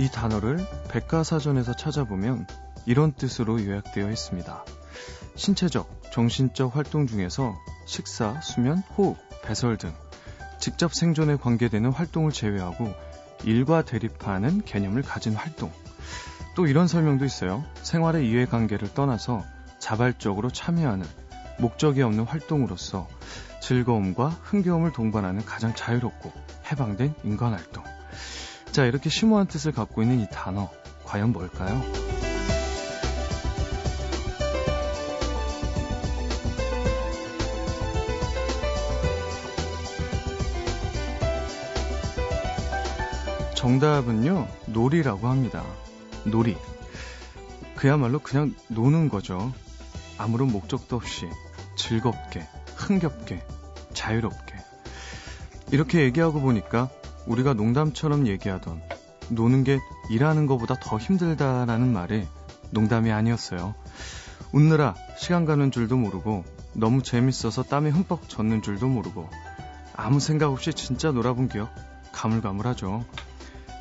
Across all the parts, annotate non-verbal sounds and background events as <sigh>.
이 단어를 백과사전에서 찾아보면 이런 뜻으로 요약되어 있습니다. 신체적, 정신적 활동 중에서 식사, 수면, 호흡, 배설 등 직접 생존에 관계되는 활동을 제외하고 일과 대립하는 개념을 가진 활동. 또 이런 설명도 있어요. 생활의 이해관계를 떠나서 자발적으로 참여하는 목적이 없는 활동으로서 즐거움과 흥겨움을 동반하는 가장 자유롭고 해방된 인간활동. 자, 이렇게 심오한 뜻을 갖고 있는 이 단어, 과연 뭘까요? 정답은요, 놀이라고 합니다. 놀이. 그야말로 그냥 노는 거죠. 아무런 목적도 없이 즐겁게, 흥겹게, 자유롭게. 이렇게 얘기하고 보니까 우리가 농담처럼 얘기하던 노는 게 일하는 것보다 더 힘들다라는 말이 농담이 아니었어요. 웃느라 시간 가는 줄도 모르고 너무 재밌어서 땀에 흠뻑 젖는 줄도 모르고 아무 생각 없이 진짜 놀아본 기억 가물가물하죠.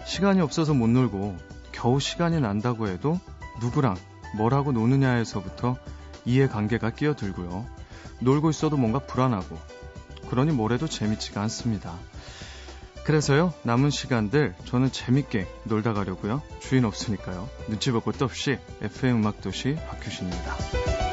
시간이 없어서 못 놀고 겨우 시간이 난다고 해도 누구랑 뭐라고 노느냐에서부터 이해관계가 끼어들고요. 놀고 있어도 뭔가 불안하고 그러니 뭐래도 재밌지가 않습니다. 그래서요 남은 시간들 저는 재밌게 놀다 가려고요 주인 없으니까요 눈치 볼 것도 없이 FM 음악도시 박효신입니다.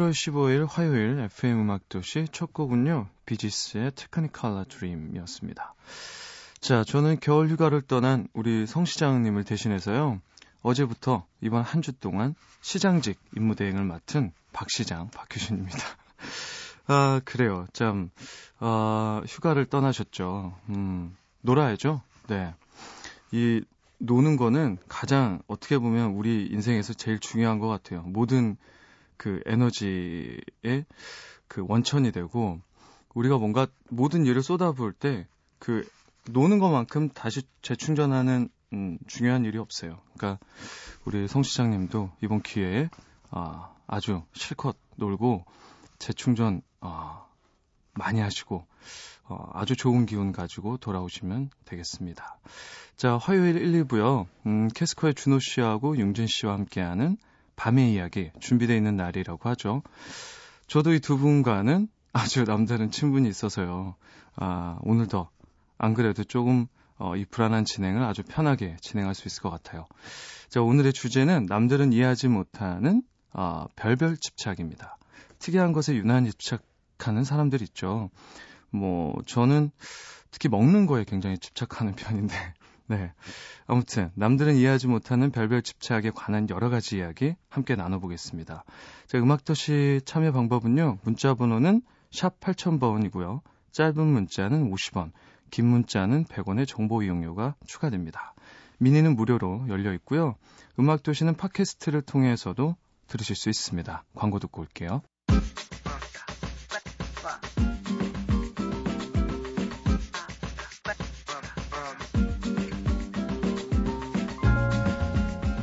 1월 15일 화요일 FM 음악도시 첫 곡은요, 비지스의 테크니컬라 드림이었습니다. 자, 저는 겨울 휴가를 떠난 우리 성 시장님을 대신해서요, 어제부터 이번 한 주 동안 시장직 임무대행을 맡은 박 시장, 박효신입니다. <laughs> 아, 그래요. 참, 아, 휴가를 떠나셨죠. 음, 놀아야죠. 네. 이, 노는 거는 가장 어떻게 보면 우리 인생에서 제일 중요한 것 같아요. 모든 그 에너지의 그 원천이 되고 우리가 뭔가 모든 일을 쏟아부을 때 그 노는 것만큼 다시 재충전하는 음, 중요한 일이 없어요. 그러니까 우리 성 시장님도 이번 기회에 아, 아주 실컷 놀고 재충전 아, 많이 하시고 어, 아주 좋은 기운 가지고 돌아오시면 되겠습니다. 자, 화요일 1, 2부요. 음, 캐스커의 준호 씨하고 융진 씨와 함께하는 밤의 이야기 준비되어 있는 날이라고 하죠. 저도 이 두 분과는 아주 남다른 친분이 있어서요. 아, 오늘도 안 그래도 조금 어, 이 불안한 진행을 아주 편하게 진행할 수 있을 것 같아요. 자, 오늘의 주제는 남들은 이해하지 못하는 어, 별별 집착입니다. 특이한 것에 유난히 집착하는 사람들 있죠. 뭐 저는 특히 먹는 거에 굉장히 집착하는 <laughs> 편인데 네. 아무튼 남들은 이해하지 못하는 별별 집착에 관한 여러 가지 이야기 함께 나눠보겠습니다. 자, 음악도시 참여 방법은요. 문자 번호는 샵 8000번이고요. 짧은 문자는 50원, 긴 문자는 100원의 정보 이용료가 추가됩니다. 미니는 무료로 열려 있고요. 음악도시는 팟캐스트를 통해서도 들으실 수 있습니다. 광고 듣고 올게요.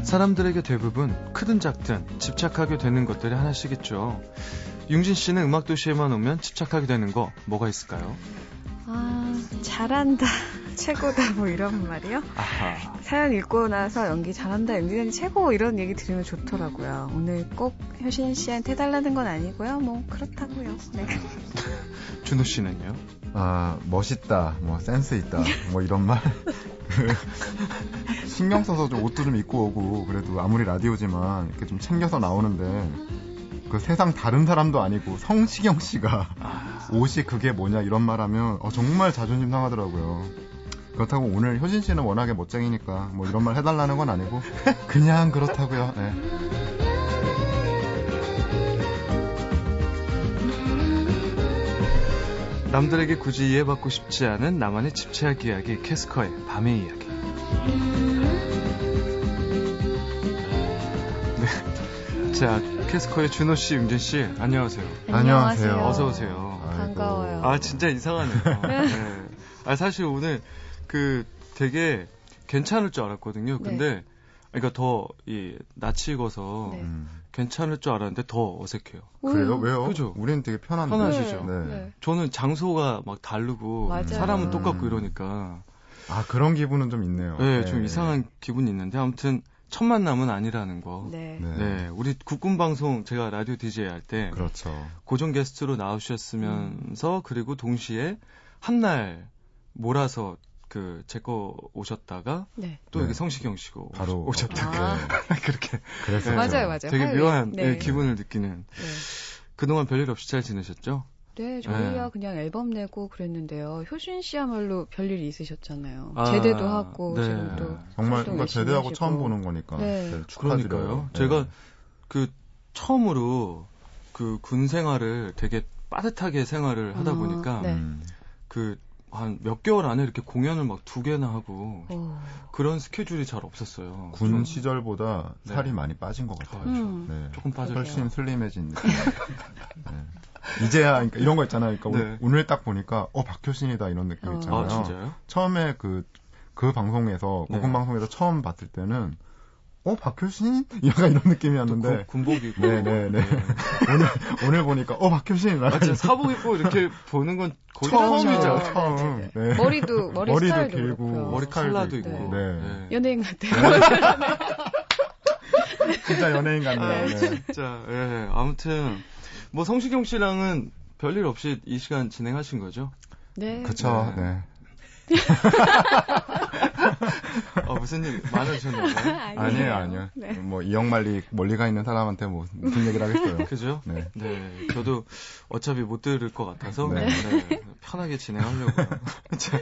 사람들에게 대부분 크든 작든 집착하게 되는 것들이 하나씩 있죠. 융진 씨는 음악도시에만 오면 집착하게 되는 거 뭐가 있을까요? 아, 잘한다. <laughs> 최고다 뭐 이런 말이요. 아하. 사연 읽고 나서 연기 잘한다, 연기는 최고 이런 얘기 들으면 좋더라고요. 오늘 꼭 효신 씨한테 해달라는 건 아니고요. 뭐 그렇다고요. 네. <laughs> 준호 씨는요? 아 멋있다, 뭐 센스 있다, 뭐 이런 말. <laughs> 신경 써서 좀 옷도 좀 입고 오고 그래도 아무리 라디오지만 이렇게 좀 챙겨서 나오는데 그 세상 다른 사람도 아니고 성시경 씨가 아. 옷이 그게 뭐냐 이런 말 하면 어, 정말 자존심 상하더라고요. 그렇다고 오늘 효진 씨는 워낙에 멋쟁이니까 뭐 이런 말 해달라는 건 아니고 그냥 그렇다고요. 네. 남들에게 굳이 이해받고 싶지 않은 나만의 집착 이야기 캐스커의 밤의 이야기. 네. 자, 캐스커의 준호 씨, 윤진 씨, 안녕하세요. 안녕하세요. 어서 오세요. 반가워요. 아, 진짜 이상하네요. 네. 아, 사실 오늘 그 되게 괜찮을 줄 알았거든요. 근데 네. 그러니까 더이 낯이 익어서 네. 음. 괜찮을 줄 알았는데 더 어색해요. 그래요? 왜요? 그죠? 우리는 되게 편한데. 편하시죠? 네. 네. 저는 장소가 막 다르고 맞아요. 사람은 똑같고 음. 이러니까. 아 그런 기분은 좀 있네요. 네, 좀 네. 이상한 기분이 있는데 아무튼 첫 만남은 아니라는 거. 네. 네. 네. 우리 국군 방송 제가 라디오 디제이 할 때. 그렇죠. 고정 게스트로 나오셨으면서 음. 그리고 동시에 한 날 몰아서 그 제 거 오셨다가 네. 또 여기 네. 성시경 씨고 바로 오셨다가 아. <laughs> 그렇게 그래서 맞아요, 맞아요. 되게 묘한 네. 기분을 느끼는. 네. 그동안 별일 없이 잘 지내셨죠? 네, 저희야 네. 그냥 앨범 내고 그랬는데요. 효신 씨야말로 별일이 있으셨잖아요. 아, 제대도 하고 네. 지금 또 정말 그러니까 제대하고 처음 보는 거니까 네. 네, 축하드려요. 제가 그 처음으로 그 군 생활을 되게 빠듯하게 생활을 하다 아, 보니까 음. 그 한 몇 개월 안에 이렇게 공연을 막 두 개나 하고 오. 어. 그런 스케줄이 잘 없었어요. 군 좀. 시절보다 네. 살이 많이 빠진 것 같아요. 음. 네. 조금 빠졌죠. 훨씬 슬림해진 느낌. 네. 이제야 그러니까 이런 거 있잖아요. 그러니까 네. 오늘 딱 보니까 어 박효신이다 이런 느낌 어. 있잖아요. 아, 진짜요? 처음에 그그 그 방송에서 네. 고군 방송에서 처음 봤을 때는 어 박효신? 약간 이런 느낌이었는데 군복 입고 네네네 네. <laughs> 오늘 오늘 보니까 어 박효신 아 진짜 사복 입고 이렇게 보는 건 거의 처음이죠 처음 네, 네. 네. 머리도 머리 머리도 길고 그렇고요. 머리 칼라도 있고 네. 연예인 같아요 <laughs> 진짜 연예인 같네요 진짜 예 아무튼 뭐 성시경 씨랑은 별일 없이 이 시간 진행하신 거죠? 네. 그쵸, 네. <laughs> 어, 무슨 일 많으셨나요? <laughs> 아니에요, 아니에요. 네. 뭐 이영말리 멀리 가 있는 사람한테 뭐 무슨 얘기를 하겠어요. 그죠? 네. 네. 저도 어차피 못 들을 것 같아서 네. 네. 편하게 진행하려고요. <laughs> 자,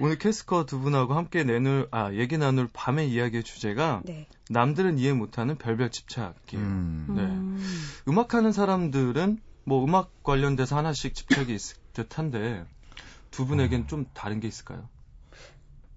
오늘 캐스커 두 분하고 함께 내놓을 아 얘기 나눌 밤의 이야기의 주제가 네. 남들은 이해 못하는 별별 집착이에요. 음. 네. 음. 음악하는 사람들은 뭐 음악 관련돼서 하나씩 집착이 있을 듯한데 두 분에겐 음. 좀 다른 게 있을까요?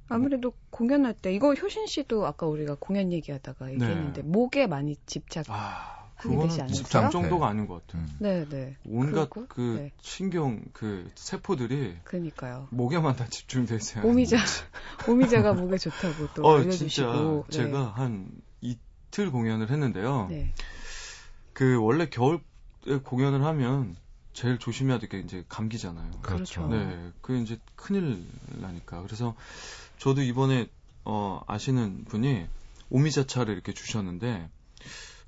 아무래도 공연할 때 이거 효신 씨도 아까 우리가 공연 얘기하다가 얘기했는데 네. 목에 많이 집착. 아. 그거는 집착 정도가 아닌 것 같아요. 음. 네, 네. 온갖 그리고, 그 네. 신경 그 세포들이 그니까요. 목에만 다 집중돼 있어요. 오미자 <laughs> 오미자가 목에 좋다고 또 어, 알려주시고. 진짜 네. 제가 한 이틀 공연을 했는데요. 네. 그 원래 겨울 공연을 하면 제일 조심해야 될 게 이제 감기잖아요. 그렇죠. 네, 그 이제 큰일 나니까. 그래서 저도 이번에 어 아시는 분이 오미자차를 이렇게 주셨는데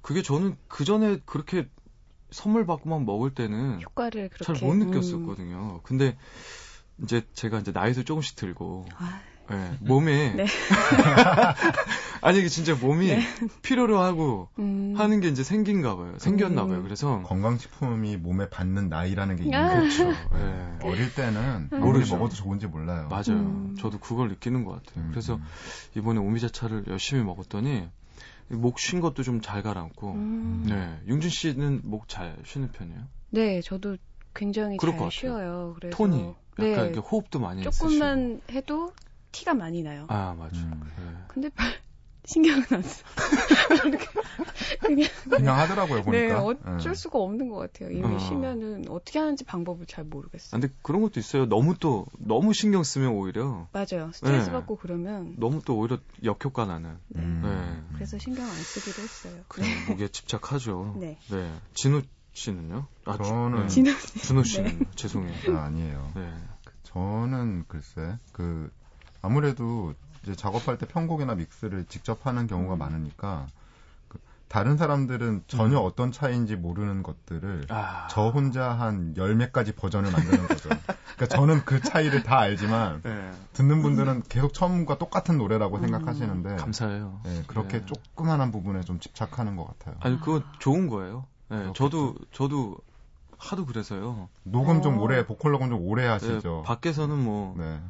그게 저는 그 전에 그렇게 선물 받고만 먹을 때는 효과를 잘 못 느꼈었거든요. 음. 근데 이제 제가 이제 나이도 조금씩 들고 아. 네, 몸에 <laughs> 네. 아니 이게 진짜 몸이 네. 필요로 하고 음. 하는 게 이제 생긴가 봐요. 생겼나 봐요. 음. 그래서 건강식품이 몸에 받는 나이라는 게 있는 아. 거죠. 네. 어릴 때는 음. 아무리 먹어도 좋은지 몰라요. 맞아요. 음. 저도 그걸 느끼는 것 같아요. 음. 그래서 이번에 오미자차를 열심히 먹었더니 목 쉰 것도 좀 잘 가라앉고. 음. 네, 융진 씨는 목 잘 쉬는 편이에요? 네, 저도 굉장히 잘 쉬어요. 그래서 톤이 약간 네. 호흡도 많이 조금만 쓰시고. 해도 티가 많이 나요. 아, 맞죠. 음. 네. 근데 <laughs> 신경은 안 써. <laughs> 그냥, 그냥 하더라고요, 보니까. 네, 어쩔 네. 수가 없는 것 같아요. 이미 어. 쉬면은 어떻게 하는지 방법을 잘 모르겠어요. 아, 근데 그런 것도 있어요. 너무 또, 너무 신경 쓰면 오히려. 맞아요. 스트레스 네. 받고 그러면. 너무 또 오히려 역효과 나는. 네. 음. 네. 그래서 신경 안 쓰기로 했어요. 그래, 목에 집착하죠. 네. 네. 진우 씨는요? 아, 저는. 진우 준호 씨는. 네. 죄송해요. 아, 아니에요. 네. 저는 글쎄, 그, 아무래도 이제 작업할 때 편곡이나 믹스를 직접 하는 경우가 음. 많으니까 그 다른 사람들은 전혀 음. 어떤 차이인지 모르는 것들을 아. 저 혼자 한 열몇 가지 버전을 만드는 거죠. 그러니까 저는 그 차이를 다 알지만 네. 듣는 분들은 계속 처음과 똑같은 노래라고 음. 생각하시는데 감사해요. 네, 그렇게 네. 조그만한 부분에 좀 집착하는 것 같아요. 아니 그거 좋은 거예요. 네, 저도 저도 하도 그래서요. 녹음 좀 어. 오래 보컬 녹음 좀 오래 하시죠. 네, 밖에서는 뭐 네.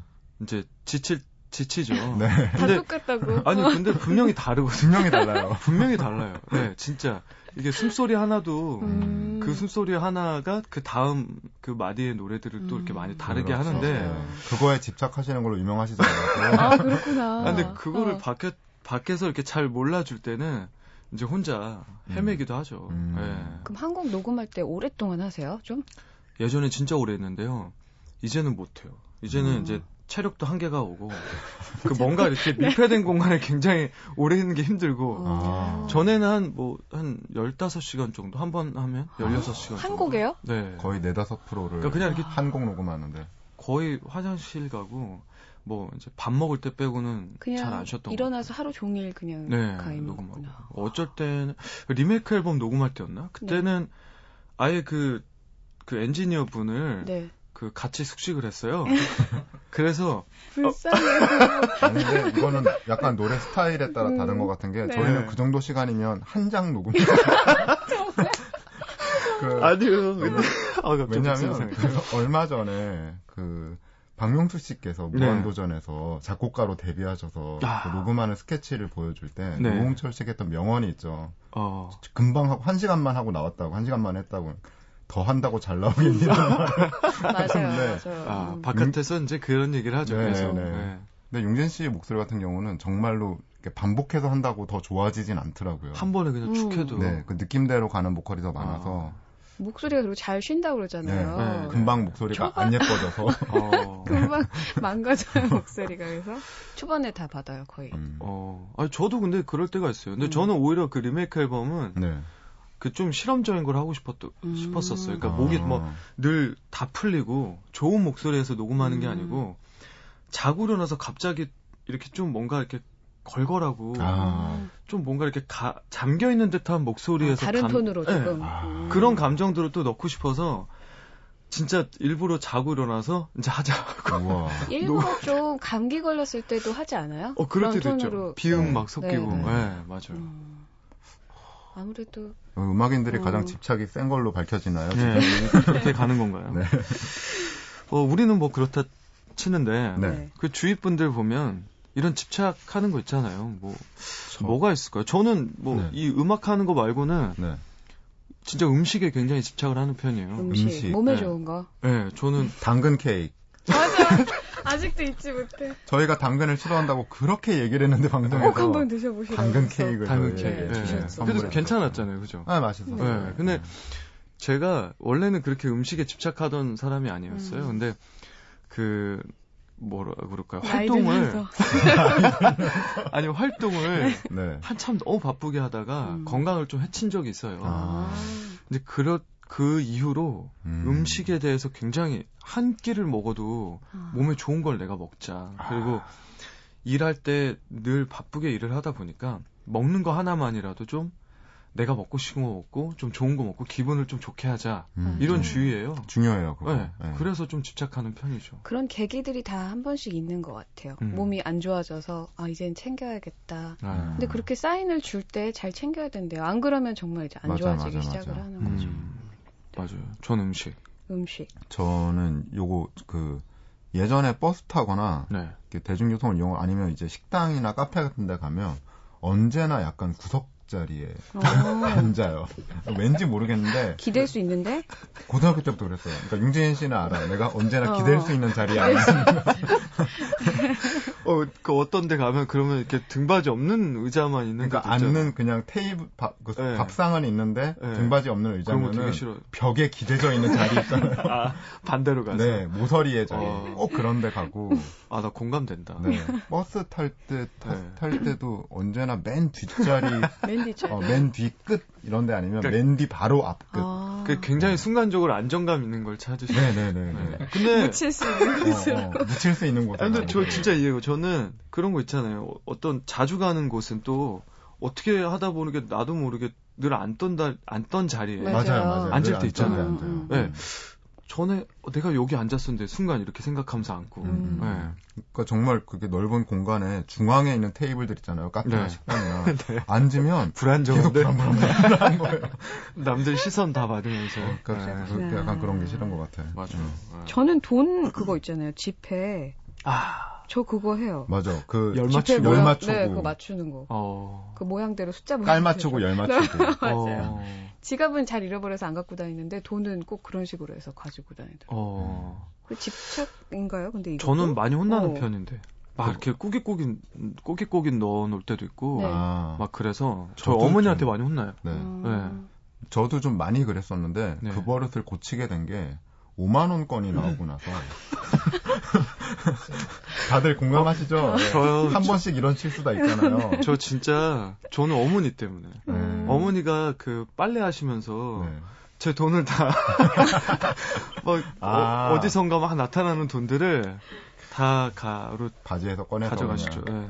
이제 지칠 지치죠. <laughs> 네. 다 똑같다고. 아니 근데 분명히 다르거든요. 분명히 달라요. <laughs> 분명히 달라요. 네, 진짜 이게 숨소리 하나도 음. 그 숨소리 하나가 그 다음 그 마디의 노래들을 또 이렇게 많이 다르게 그렇죠. 하는데 네. 그거에 집착하시는 걸로 유명하시잖아요. <laughs> 아, 그렇구나. 아, 근데 그거를 어. 밖에 밖에서 이렇게 잘 몰라줄 때는 이제 혼자 헤매기도 하죠. 음. 예. 그럼 한 곡 녹음할 때 오랫동안 하세요? 좀? 예전에 진짜 오래 했는데요. 이제는 못해요. 이제는 음. 이제 체력도 한계가 오고 <laughs> 그 뭔가 이렇게 밀폐된 공간에 굉장히 오래 있는 게 힘들고 아. 전에는 한 뭐한 15시간 정도 한 번 하면 16시간 한 곡에요? 네. 거의 네다섯 프로를 그러니까 그냥 이렇게 한 곡 녹음하는데. 거의 화장실 가고 뭐 이제 밥 먹을 때 빼고는 잘안 그냥 쉬었던 것 일어나서 하루 종일 그냥 네, 녹음하고. 어쩔 때는 리메이크 앨범 녹음할 때였나? 그때는 아예 그, 그 엔지니어 분을 네. 그 같이 숙식을 했어요. <laughs> 그래서 불쌍해요. 아니, 근데 이거는 약간 노래 스타일에 따라 다른 것 같은 게 네. 저희는 그 정도 시간이면 한 장 녹음. <laughs> 그, 아니요. 근데 아, 왜냐면 그 얼마 전에 그 박명수 씨께서 네. 무한도전에서 작곡가로 데뷔하셔서 아. 그 녹음하는 스케치를 보여줄 때 네. 노홍철 씨가 했던 명언이 있죠. 어. 금방 하고 한 시간만 하고 나왔다고 한 시간만 했다고 더 한다고 잘 나오겠니? <laughs> 맞아요. 네. 맞아요. 아, 음. 바깥에서 이제 그런 얘기를 하죠. 네, 그래서. 네. 네. 근데 용진 씨 목소리 같은 경우는 정말로 이렇게 반복해서 한다고 더 좋아지진 않더라고요. 한 번에 그냥 쭉 음. 해도 네, 그 느낌대로 가는 보컬이 더 많아서 목소리가 그리고 잘 쉰다고 그러잖아요. 네. 금방 목소리가 초반- 안 예뻐져서. <laughs> 어. <laughs> 금방 망가져요 목소리가 그래서 초반에 다 받아요 거의. 음. 어. 아니 저도 근데 그럴 때가 있어요. 근데 음. 저는 오히려 그 리메이크 앨범은 네. 그 좀 실험적인 걸 하고 싶었 음. 싶었었어요. 그러니까 아. 목이 뭐 늘 다 풀리고 좋은 목소리에서 녹음하는 게 음. 아니고 자고 일어나서 갑자기 이렇게 좀 뭔가 이렇게 걸걸하고 아. 좀 뭔가 이렇게 가, 잠겨 있는 듯한 목소리에서 아, 다른 감- 톤으로 네. 조금 아. 음. 그런 감정들을 또 넣고 싶어서 진짜 일부러 자고 일어나서 이제 하자. 우와. <laughs> 일부러 좀 감기 걸렸을 때도 하지 않아요? 어 그럴 때도 톤으로. 있죠. 비음 네. 막 섞이고. 네, 네, 네. 맞아요. 음. 아무래도 음악인들이 음. 가장 집착이 센 걸로 밝혀지나요? 네, 지금? 그렇게 가는 건가요? 네. 어, 우리는 뭐 그렇다 치는데 네. 그 주위 분들 보면 이런 집착하는 거 있잖아요. 뭐 저- 뭐가 있을까요? 저는 뭐 네. 이 음악 하는 거 말고는 네. 진짜 음식에 굉장히 집착을 하는 편이에요. 음식, 음식. 몸에 네. 좋은 거. 네, 저는 당근 케이크. 맞아. 아직도 잊지 못해. 저희가 당근을 싫어한다고 그렇게 얘기를 했는데 방송에서 꼭 한번 드셔보시라고. 당근. 케이크를 당근 케이크. 네. 주셨어. 그래도 선물했어요. 괜찮았잖아요, 그죠? 아, 맛있었어요. 네, 근데 제가 원래는 그렇게 음식에 집착하던 사람이 아니었어요. 음. 근데 그 뭐라 그럴까요? 활동을. <laughs> 아니 활동을 네. 한참 너무 바쁘게 하다가 음. 건강을 좀 해친 적이 있어요. 아. 근데 그렇 그 이후로 음. 음. 식에 대해서 굉장히 한 끼를 먹어도 아. 몸에 좋은 걸 내가 먹자. 그리고 아. 일할 때 늘 바쁘게 일을 하다 보니까 먹는 거 하나만이라도 좀 내가 먹고 싶은 거 먹고 좀 좋은 거 먹고 기분을 좀 좋게 하자. 음. 이런 음. 주의예요. 중요해요, 그거. 네. 네. 그래서 좀 집착하는 편이죠. 그런 계기들이 다 한 번씩 있는 것 같아요. 음. 몸이 안 좋아져서 아 이젠 챙겨야겠다. 아. 근데 그렇게 사인을 줄 때 잘 챙겨야 된대요. 안 그러면 정말 이제 안 맞아, 좋아지기 맞아, 시작을 맞아. 하는 거죠. 음, 맞아요. 전 음식. 음식. 저는 요거 그 예전에 버스 타거나 네. 대중교통을 이용 아니면 이제 식당이나 카페 같은 데 가면 언제나 약간 구석 자리에 어, <laughs> 앉아요. 왠지 모르겠는데 기댈 수 있는데 고등학교 때부터 그랬어요. 그러니까 융진 씨는 알아요. 내가 언제나 어. 기댈 수 있는 자리에 앉는 <laughs> 어, 그 어떤 데 가면 그러면 이렇게 등받이 없는 의자만 있는 그러니까. 앉는 그냥 테이블 밥, 그 네. 밥상은 있는데 네. 등받이 없는 의자면은. 벽에 기대져 있는 자리 있잖아요. <laughs> 아, 반대로 가서. 네, 모서리의 자리. 어. 꼭 그런 데 가고. 아, 나 공감된다. 네. 버스 탈 때, 타- 네. 탈 때도 언제나 맨 뒷자리, 맨 뒤쪽. 어, 맨 뒤 끝, 이런 데 아니면 그러니까- 맨 뒤 바로 앞 끝. 아, 그 굉장히 순간적으로 안정감 있는 걸 찾으시죠. 네네네. 네. 근데 묻힐 수 있는 곳으로. 어, 어, 묻힐 수 있는. 아니, 근데. 저 진짜 이해해요. 저는 그런 거 있잖아요. 어- 어떤 자주 가는 곳은 또 어떻게 하다 보니까 나도 모르게 늘 앉던, 다, 앉던 자리에. 맞아요. 맞아요. 앉을 늘때 있잖아요. 앉아요. 음, 음. 네. 전에 어, 내가 여기 앉았었는데 순간 이렇게 생각하면서 앉고. 음. 네. 그러니까 정말 그게 넓은 공간에 중앙에 있는 테이블들 있잖아요. 카페나 네. 식당이나. <laughs> 앉으면 계속 불안정한데 불안불안한 <laughs> 거예요. 남들 시선 다 받으면서. 그러니까 네. 그- 약간 그런 게 싫은 것 같아요. 맞아요. 음. 네. 저는 돈 그거 있잖아요. 지폐. 아, 저 그거 해요. 맞아. 그열 지폐 맞추고. 모양, 열 맞추고. 네, 그거 맞추는 거. 어. 그 모양대로 숫자 모양. 깔 맞추고 열 맞추고. <laughs> 맞아요. 어. 지갑은 잘 잃어버려서 안 갖고 다니는데 돈은 꼭 그런 식으로 해서 가지고 다니더라고요. 어. 그 집착인가요? 근데 이거 저는 많이 혼나는 어. 편인데. 막 이렇게 꾸깃꾸깃, 꾸깃꾸깃 넣어 놓을 때도 있고. 네. 아, 막 그래서 저 어머니한테 좀- 많이 혼나요. 네. 음. 저도 좀 많이 그랬었는데 네. 그 버릇을 고치게 된 게 5만 원권이 나오고 나서 <laughs> 다들 공감하시죠? 네. 저요. 한 번씩 이런 실수 다 있잖아요. 저 진짜 저는 어머니 때문에 네. 어머니가 그 빨래 하시면서 네. 제 돈을 다 막 <laughs> 아. 어, 디선가 막 나타나는 돈들을 다 가로 바지에서 꺼내서 가져가시죠. 예. 네.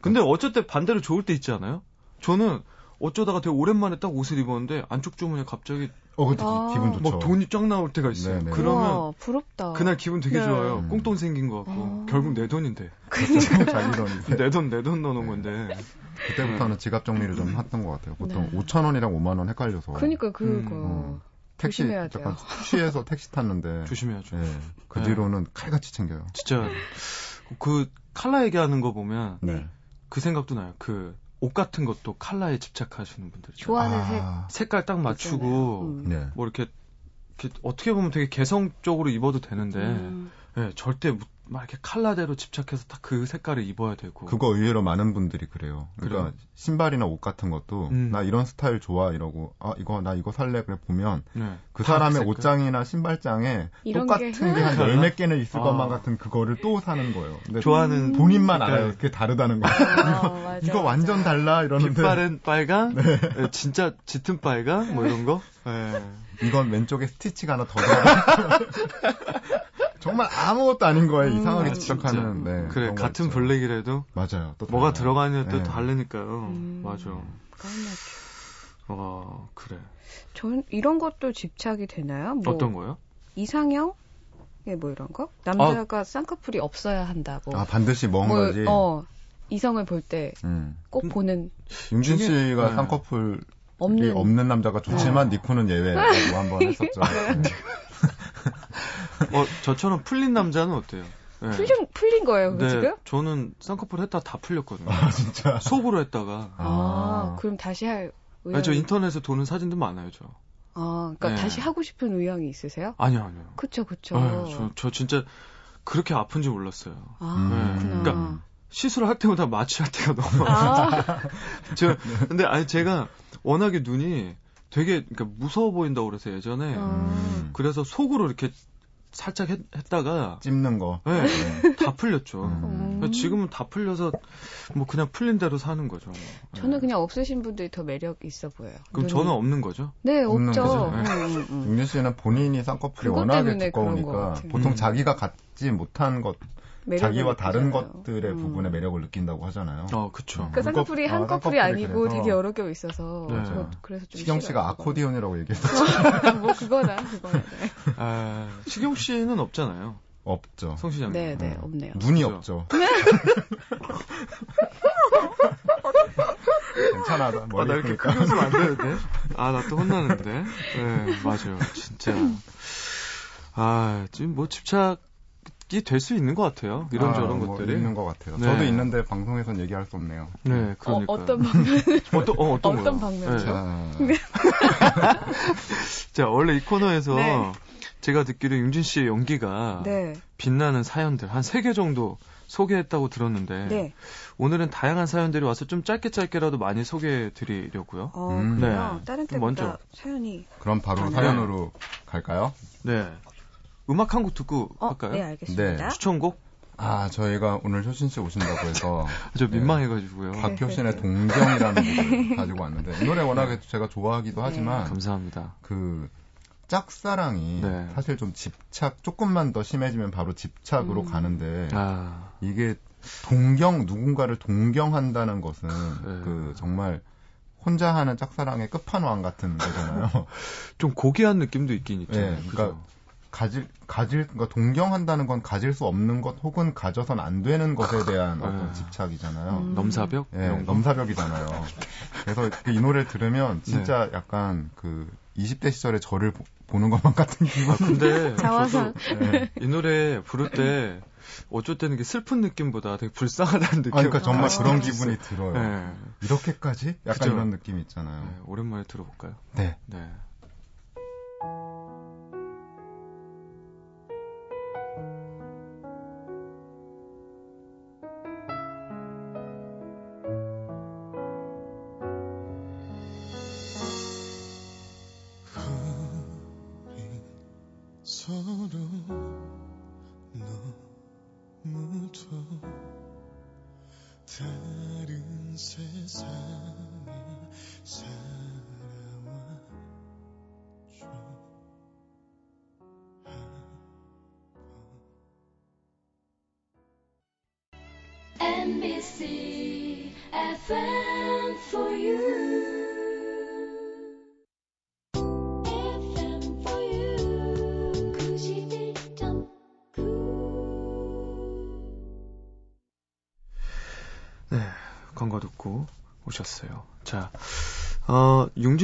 근데 어쨌든 반대로 좋을 때 있지 않아요? 저는 어쩌다가 되게 오랜만에 딱 옷을 입었는데 안쪽 주머니에 갑자기 어, 그때 아. 기분 좋죠. 막 돈이 쫙 나올 때가 있어요. 네네. 그러면 우와, 부럽다. 그날 기분 되게 네. 좋아요. 음. 꽁돈 생긴 것 같고 어. 결국 내 돈인데 그렇죠. <laughs> 자기 돈인데. 내돈 내 돈 넣어놓은 건데 그때부터는 지갑 정리를 좀 했던 것 같아요. 보통 네. 5천 원이랑 5만 원 헷갈려서. 그러니까 그거 음. 택시 조심해야 돼요. 약간 취해서 택시 탔는데. <laughs> 조심해야죠. 예, 그 네. 뒤로는 칼같이 챙겨요. 진짜 그 칼라 얘기하는 거 보면 네. 그 생각도 나요. 그 옷 같은 것도 칼라에 집착하시는 분들 있잖아요. 좋아하는 색 아, 색깔 딱 맞추고. 음. 네. 뭐 이렇게, 이렇게 어떻게 보면 되게 개성적으로 입어도 되는데 음. 예, 절대 무- 막 이렇게 칼라대로 집착해서 딱 그 색깔을 입어야 되고 그거 의외로 많은 분들이 그래요. 그러니까 그래요? 신발이나 옷 같은 것도 음. 나 이런 스타일 좋아 이러고 아 이거 나 이거 살래 그래 보면 네. 그다 사람의 색깔. 옷장이나 신발장에 똑같은 게- 게한 <laughs> 열 몇 개는 있을 아. 것만 같은 그거를 또 사는 거예요. 근데 좋아하는 본인만 색깔. 알아요. 그게 다르다는 거. 아, 맞아, 이거 맞아. 완전 달라 이러는데 깃발은 빨강, <laughs> 네. 예, 진짜 짙은 빨강 뭐 이런 거. 예. 이건 왼쪽에 스티치가 하나 더 들어가. <laughs> 정말 아무것도 아닌 거에 음, 이상하게 아, 집착하는. 네, 그래 같은 있죠. 블랙이라도 맞아요. 또 뭐가. 들어가느냐 또 네. 다르니까요. 음. 맞아. 까맣게. 어 그래. 전 이런 것도 집착이 되나요? 뭐 어떤 거요? 이상형? 예, 뭐 이런 거? 남자가 쌍꺼풀이 없어야 한다고. 아 반드시 뭔 뭐, 거지. 어, 이성을 볼 때꼭 음. 보는 윤진 씨가 네. 쌍꺼풀이 없는 없는, 남자가 좋지만 니코는 예외라고 한번 <laughs> 했었죠. 네. 어 저처럼 풀린 남자는 어때요? 네. 풀린 풀린 거예요, 그 네, 지금? 저는 쌍꺼풀 했다 다 풀렸거든요. 아 진짜. 속으로 했다가. 아, 아. 그럼 다시 할 의향이 아니, 저 인터넷에 도는 사진도 많아요, 저. 아, 그러니까 네. 다시 하고 싶은 의향이 있으세요? 아니요, 아니요. 그쵸, 그쵸. 아유, 저, 저 진짜 그렇게 아픈지 몰랐어요. 아, 음. 그렇구나. 그러니까 시술할 때마다 마취할 때가 너무 아, <laughs> 저 근데 아니 제가 워낙에 눈이 되게 그러니까 무서워 보인다고 그래서 예전에 음. 그래서 속으로 이렇게 살짝 했, 다가 찝는 거. 네, 네. 다 풀렸죠. 음. 그러니까 지금은 다 풀려서 뭐 그냥 풀린 대로 사는 거죠. 뭐. 저는 네. 그냥 없으신 분들이 더 매력 있어 보여요. 그럼 눈이. 저는 없는 거죠? 네, 없는 없죠. 거죠. 음, 음, 음. 윤진 씨는 본인이 쌍꺼풀이 워낙에 두꺼우니까. 보통 음. 자기가 갖지 못한 것, 자기와 다른 느끼잖아요. 것들의 음. 부분에 매력을 느낀다고 하잖아요. 어, 그쵸. 그 쌍꺼풀이 쌍꺼- 한 아, 커플이 쌍꺼풀이 아니고 그래서. 되게 여러 개 있어서 네. 저 그래서 좀 시경 씨가 아코디언이라고 얘기했었죠. 그거. <laughs> 뭐 그거나 그거나 네. 아, 시경 씨는 없잖아요. 없죠. 성 시장님. 네, 네, 음. 없네요. 눈이 그죠. 없죠. <laughs> 괜찮아. 나 아, 머리 나 이렇게. 크게 웃으면 안 되는데? <laughs> 아, 나 또 혼나는데? 네, 맞아요. 진짜. 아, 지금 뭐 집착이 될수 있는 것 같아요. 이런저런 아, 뭐 것들이. 있는 것 같아요. 네. 저도 있는데 방송에선 얘기할 수 없네요. 네, 그러니까. 어, 떤 방면? 어떤, 어, 어떤, 어떤 거요? 방면이요? 네. 자, <laughs> 자, 원래 이 코너에서 네. 제가 듣기로 윤진 씨의 연기가 네, 빛나는 사연들 한세개 정도 소개했다고 들었는데 네. 오늘은 다양한 사연들이 와서 좀 짧게 짧게라도 많이 소개해 드리려고요. 어, 음. 네. 다른 좀 때보다 먼저. 사연이. 그럼 바로 네. 사연으로 갈까요? 네. 음악 한 곡 듣고 어, 할까요? 네, 알겠습니다. 추천곡? 아, 저희가 오늘 효신 씨 오신다고 해서 <laughs> 저 네. 민망해가지고요. 박효신의 동정이라는 곡을 가지고 왔는데 이 노래 워낙에 제가 좋아하기도 하지만 감사합니다. 그 짝사랑이 네. 사실 좀 집착 조금만 더 심해지면 바로 집착으로 음. 가는데 아, 이게 동경 누군가를 동경한다는 것은 네. 그 정말 혼자 하는 짝사랑의 끝판왕 같은 거잖아요. <laughs> 좀 고귀한 느낌도 있긴 있죠. 네? 그러니까 가질 가질 그러니까 동경한다는 건 가질 수 없는 것 혹은 가져선 안 되는 것에 대한 네. 어떤 집착이잖아요. 음. 넘사벽? 예, 네, 넘사벽이잖아요. 그래서 이 노래를 들으면 진짜 네. 약간 그 20대 시절의 저를 보, 는 것만 같은 기분. 아, 근데 저도 네, 이 노래 부를 때 어쩔 때는 게 슬픈 느낌보다 되게 불쌍하다는 느낌. 아, 그러니까 정말 아, 그런 기분이 들어요. 네. 이렇게까지? 약간 그쵸? 이런 느낌 있잖아요. 네, 오랜만에 들어볼까요? 네. 네.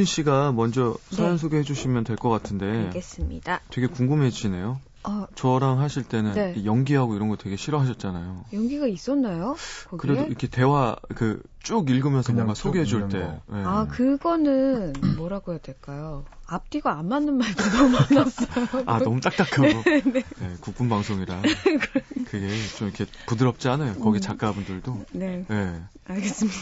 씨가 먼저 사연 네. 소개해 주시면 될 것 같은데. 알겠습니다. 되게 궁금해지네요. 어, 저랑 하실 때는 네. 연기하고 이런 거 되게 싫어하셨잖아요. 연기가 있었나요? 거기에? 그래도 이렇게 대화 그 쭉 읽으면서 뭔가 소개해 줄 때. 네. 아 그거는 뭐라고 해야 될까요? 앞뒤가 안 맞는 말도 <laughs> 너무 많았어요. 아 너무 딱딱하고. 네, 네. 네, 국군 방송이라 그게 좀 이렇게 부드럽지 않아요. 거기 음. 작가분들도. 네. 네. 알겠습니다.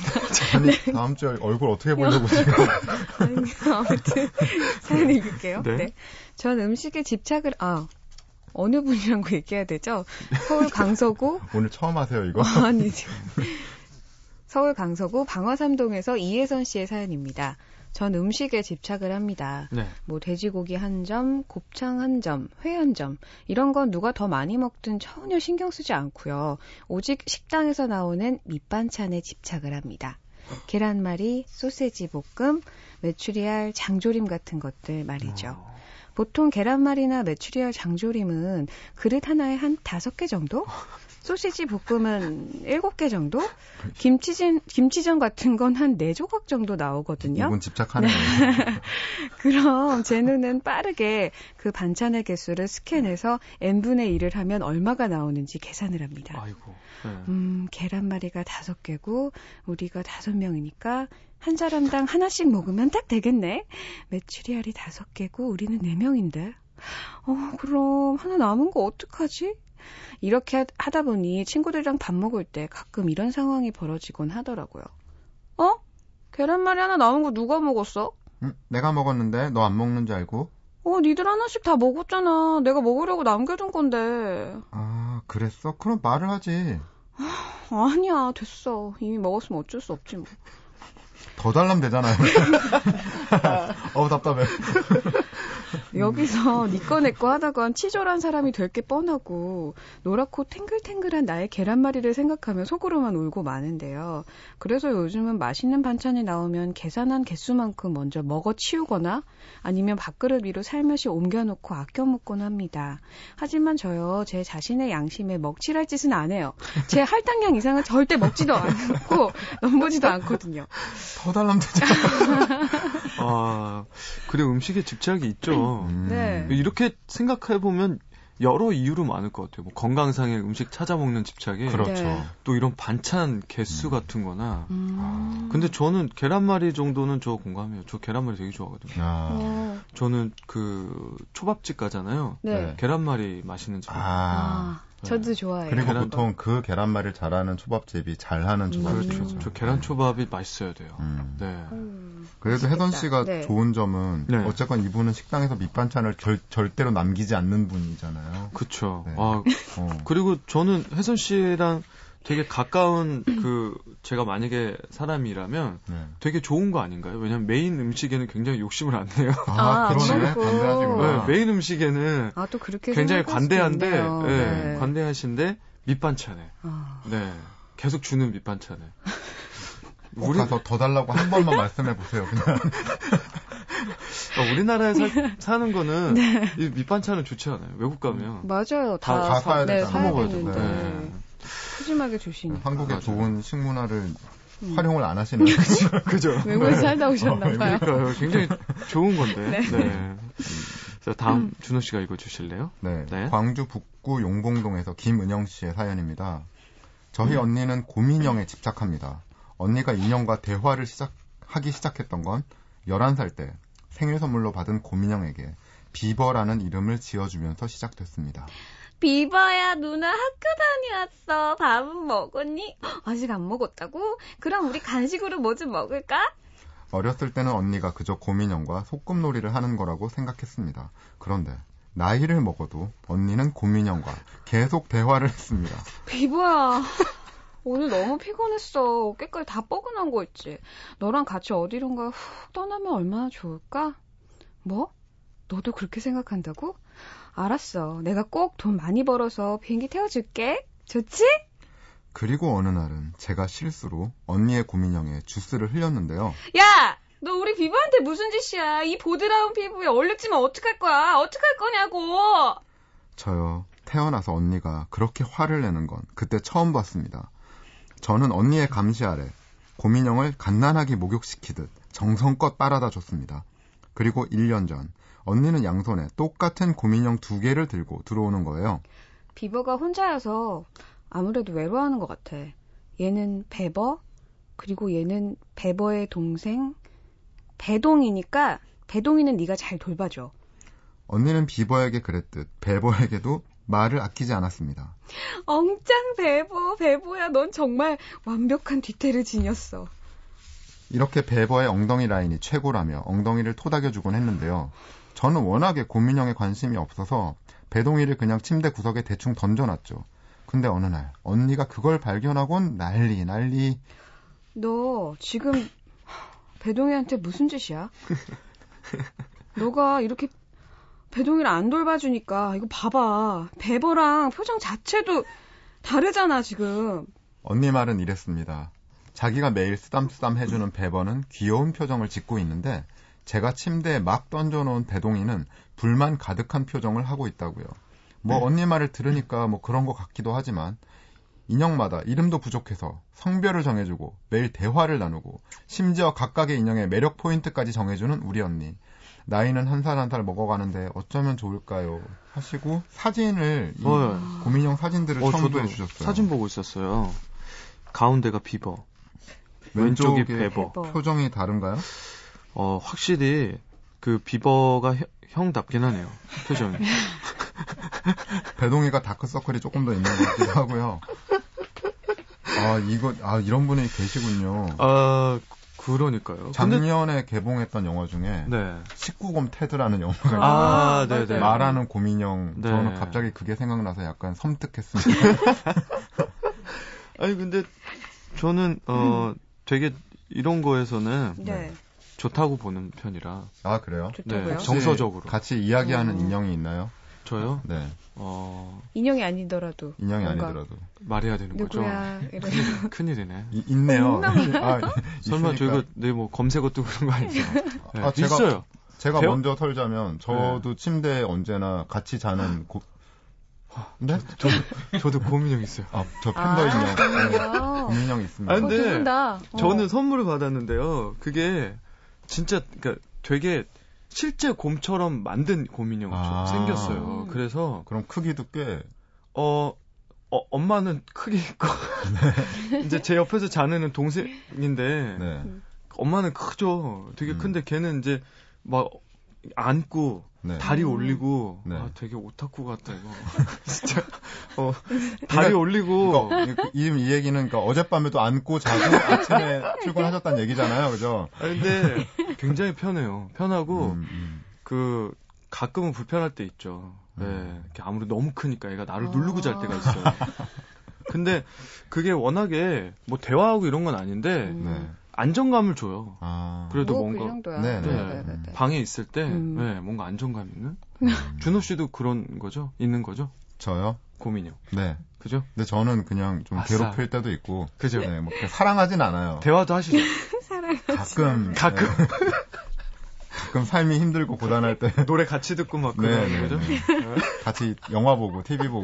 아니, 네. 다음 주에 얼굴 어떻게 보려고 지금. <laughs> 아무튼 사연 읽을게요. 네. 네. 전 음식에 집착을 아 어느 분이라고 <laughs> 얘기해야 되죠? 서울 강서구 <laughs> 오늘 처음 하세요 이거? 아니죠. <laughs> 서울 강서구 방화삼동에서 이혜선 씨의 사연입니다. 전 음식에 집착을 합니다. 네. 뭐 돼지고기 한 점, 곱창 한 점, 회 한 점, 이런 건 누가 더 많이 먹든 전혀 신경 쓰지 않고요. 오직 식당에서 나오는 밑반찬에 집착을 합니다. 계란말이, 소세지 볶음, 메추리알, 장조림 같은 것들 말이죠. 어. 보통 계란말이나 메추리알 장조림은 그릇 하나에 한 다섯 개 정도? 소시지 볶음은 일곱 개 정도? 김치전, 김치전 같은 건 한 네 조각 정도 나오거든요. 이분 집착하네요. <laughs> 그럼 제 눈은 빠르게 그 반찬의 개수를 스캔해서 n분의 1을 하면 얼마가 나오는지 계산을 합니다. 아이고. 네. 음, 계란말이가 다섯 개고 우리가 다섯 명이니까 한 사람당 하나씩 먹으면 딱 되겠네. 메추리알이 다섯 개고 우리는 네 명인데. 어, 그럼 하나 남은 거 어떡하지? 이렇게 하다 보니 친구들이랑 밥 먹을 때 가끔 이런 상황이 벌어지곤 하더라고요. 어? 계란말이 하나 남은 거 누가 먹었어? 응, 내가 먹었는데 너 안 먹는 줄 알고? 어, 니들 하나씩 다 먹었잖아. 내가 먹으려고 남겨둔 건데. 아, 그랬어? 그럼 말을 하지. 아니야, 됐어. 이미 먹었으면 어쩔 수 없지 뭐. 더 달라면 되잖아요. <laughs> 어우, 답답해. <laughs> 여기서 니꺼 내꺼 하다간 치졸한 사람이 될 게 뻔하고 노랗고 탱글탱글한 나의 계란말이를 생각하며 속으로만 울고 마는데요. 그래서 요즘은 맛있는 반찬이 나오면 계산한 개수만큼 먼저 먹어 치우거나 아니면 밥그릇 위로 살며시 옮겨놓고 아껴 먹곤 합니다. 하지만 저요 제 자신의 양심에 먹칠할 짓은 안 해요. 제 할당량 이상은 절대 먹지도 않고 <laughs> 넘보지도 않거든요. 더 달라면 되잖아. <laughs> 아, 그래 음식에 집착이 있죠. 음. 네. 이렇게 생각해 보면 여러 이유로 많을 것 같아요. 뭐 건강상의 음식 찾아 먹는 집착에 그렇죠. 네. 또 이런 반찬 개수 음. 같은 거나 음. 아. 근데 저는 계란말이 정도는 저 공감해요. 저 계란말이 되게 좋아하거든요. 아. 어. 저는 그 초밥집 가잖아요. 네. 계란말이 맛있는 집. 아. 저도 좋아해요. 그리고 계란... 보통 그 계란말이를 잘하는 초밥집이 잘하는 초밥집이죠. 그렇죠. 저 계란 초밥이 맛있어야 돼요. 음. 네. 음, 그래도 혜선 씨가 네. 좋은 점은 네. 어쨌건 이분은 식당에서 밑반찬을 결, 절대로 남기지 않는 분이잖아요. 그렇죠. 네. 아, 어. 그리고 저는 혜선 씨랑 되게 가까운 그 제가 만약에 사람이라면 네. 되게 좋은 거 아닌가요? 왜냐면 메인 음식에는 굉장히 욕심을 안 내요. 아, 아 그러네. 관대하시구나. 네, 메인 음식에는 아, 또 그렇게 굉장히 관대한데 네, 네. 관대하신데 밑반찬에 아. 네 계속 주는 밑반찬에 우리 가서 더 달라고 한 번만 <laughs> 말씀해 보세요. 그냥 아, 우리나라에 사, 사는 거는 네. 이 밑반찬은 좋지 않아요. 외국 가면 맞아요. 다, 다, 다 사야 네, 사 먹어야 되는데 네. 푸짐하게 주시니 한국의 좋은 식문화를 음. 활용을 안 하시는 거죠. <laughs> 그죠. 외국에 살다 오셨나봐요. 어. 굉장히 좋은 건데. 네. 네. 자, 다음 음. 준호 씨가 읽어 주실래요? 네. 네. 광주 북구 용봉동에서 김은영 씨의 사연입니다. 저희 음. 언니는 고민형에 집착합니다. 언니가 인형과 대화를 시작하기 시작했던 건 11살 때 생일 선물로 받은 고민형에게 비버라는 이름을 지어주면서 시작됐습니다. 비버야, 누나 학교 다녀왔어. 밥은 먹었니? 아직 안 먹었다고? 그럼 우리 간식으로 뭐 좀 먹을까? 어렸을 때는 언니가 그저 고민형과 소꿉놀이를 하는 거라고 생각했습니다. 그런데 나이를 먹어도 언니는 고민형과 계속 대화를 했습니다. 비버야. 오늘 너무 피곤했어. 어깨까지 다 뻐근한 거 있지. 너랑 같이 어디론가 훅 떠나면 얼마나 좋을까? 뭐? 너도 그렇게 생각한다고? 알았어. 내가 꼭 돈 많이 벌어서 비행기 태워줄게. 좋지? 그리고 어느 날은 제가 실수로 언니의 고민형에 주스를 흘렸는데요. 야! 너 우리 비버한테 무슨 짓이야? 이 보드라운 피부에 얼룩지면 어떡할 거야? 어떡할 거냐고! 저요. 태어나서 언니가 그렇게 화를 내는 건 그때 처음 봤습니다. 저는 언니의 감시 아래 고민형을 갓난하게 목욕시키듯 정성껏 빨아다 줬습니다. 그리고 1년 전 언니는 양손에 똑같은 고민형 두 개를 들고 들어오는 거예요. 비버가 혼자여서 아무래도 외로워하는 것 같아. 얘는 베버, 그리고 얘는 베버의 동생, 배동이니까 배동이는 네가 잘 돌봐줘. 언니는 비버에게 그랬듯 베버에게도 말을 아끼지 않았습니다. <laughs> 엉짱 베버, 베버야, 넌 정말 완벽한 뒤태를 지녔어. 이렇게 베버의 엉덩이 라인이 최고라며 엉덩이를 토닥여주곤 했는데요. 저는 워낙에 고민형에 관심이 없어서 배동이를 그냥 침대 구석에 대충 던져놨죠. 근데 어느 날 언니가 그걸 발견하곤 난리 난리. 너 지금 배동이한테 무슨 짓이야? 너가 이렇게 배동이를 안 돌봐주니까 이거 봐봐. 베버랑 표정 자체도 다르잖아 지금. 언니 말은 이랬습니다. 자기가 매일 쓰담쓰담 해주는 베버는 귀여운 표정을 짓고 있는데 제가 침대에 막 던져놓은 배동이는 불만 가득한 표정을 하고 있다고요. 뭐 네. 언니 말을 들으니까 뭐 그런 것 같기도 하지만 인형마다 이름도 부족해서 성별을 정해주고 매일 대화를 나누고 심지어 각각의 인형의 매력 포인트까지 정해주는 우리 언니. 나이는 한 살 한 살 먹어가는데 어쩌면 좋을까요? 하시고 사진을 어, 고민형 사진들을 어, 첨부해 주셨어요. 사진 보고 있었어요. 가운데가 비버, 왼쪽이 베버. 표정이 다른가요? 어, 확실히 그 비버가 형, 형답긴 하네요. 표정이. <laughs> 배동이가 다크서클이 조금 더 있는 것 같기도 하고요. 아, 이거, 아, 이런 분이 계시군요. 아, 그러니까요. 작년에 근데... 개봉했던 영화 중에 네. 19금 테드라는 영화가 있어요. 아, 네, 네. 말하는 고민형. 네. 저는 갑자기 그게 생각나서 약간 섬뜩했습니다. <laughs> 아니 근데 저는 어 되게 이런 거에서는 네. 좋다고 보는 편이라. 아 그래요? 좋다고요? 네, 정서적으로. 같이 이야기하는 음. 인형이 있나요? 저요? 네. 어... 인형이 아니더라도. 인형이 아니더라도. 말해야 되는 누구야, 거죠? 큰일이네. 이, 있네요. 아, 설마 저희가 네뭐 검색어 뜨고 그런 거 아니죠? 네, 아, 제가, 있어요. 제가 배워? 먼저 털자면 저도 네. 침대에 언제나 같이 자는 고... 네? 저, 도 저도 고민형 있어요. 아, 저 팬더 아, 인형. 네, 고민형 있습니다. 아, 근데 어, 저는 선물을 받았는데요. 그게 진짜 그러니까 되게 실제 곰처럼 만든 곰인형 아~ 생겼어요. 그래서 그럼 크기도 꽤 어, 어 엄마는 크게 있고 네. <laughs> 이제 제 옆에서 자는 동생인데 네. 엄마는 크죠. 되게 음. 큰데 걔는 이제 막 안고 네. 다리 음. 올리고 네. 아 되게 오타쿠 같다 이거 <laughs> 진짜 어 다리 그러니까, 올리고 그러니까 이, 이 얘기는 그러니까 어젯밤에도 안고 자고 아침에 <laughs> 출근하셨다는 얘기잖아요 그죠? 아 근데 굉장히 편해요 편하고 음, 음. 그 가끔은 불편할 때 있죠 네 음. 아무래도 너무 크니까 얘가 나를 누르고 잘 때가 있어요 근데 그게 워낙에 뭐 대화하고 이런 건 아닌데 네. 안정감을 줘요. 아. 그래도 뭐 뭔가 그 네, 네, 네, 방에 있을 때 음. 네, 뭔가 안정감 있는. 음. 준호 씨도 그런 거죠? 있는 거죠? 저요? 고민이요. 네. 그죠? 근데 저는 그냥 좀 아싸. 괴롭힐 때도 있고. 그죠? 네, 뭐 사랑하진 않아요. 대화도 하시죠. <laughs> 사랑. 가끔. 가끔. <laughs> 가끔 삶이 힘들고 고단할 때 노래 같이 듣고 막 네, 그러는 네, 거죠? 네. 같이 영화 보고 TV 보고.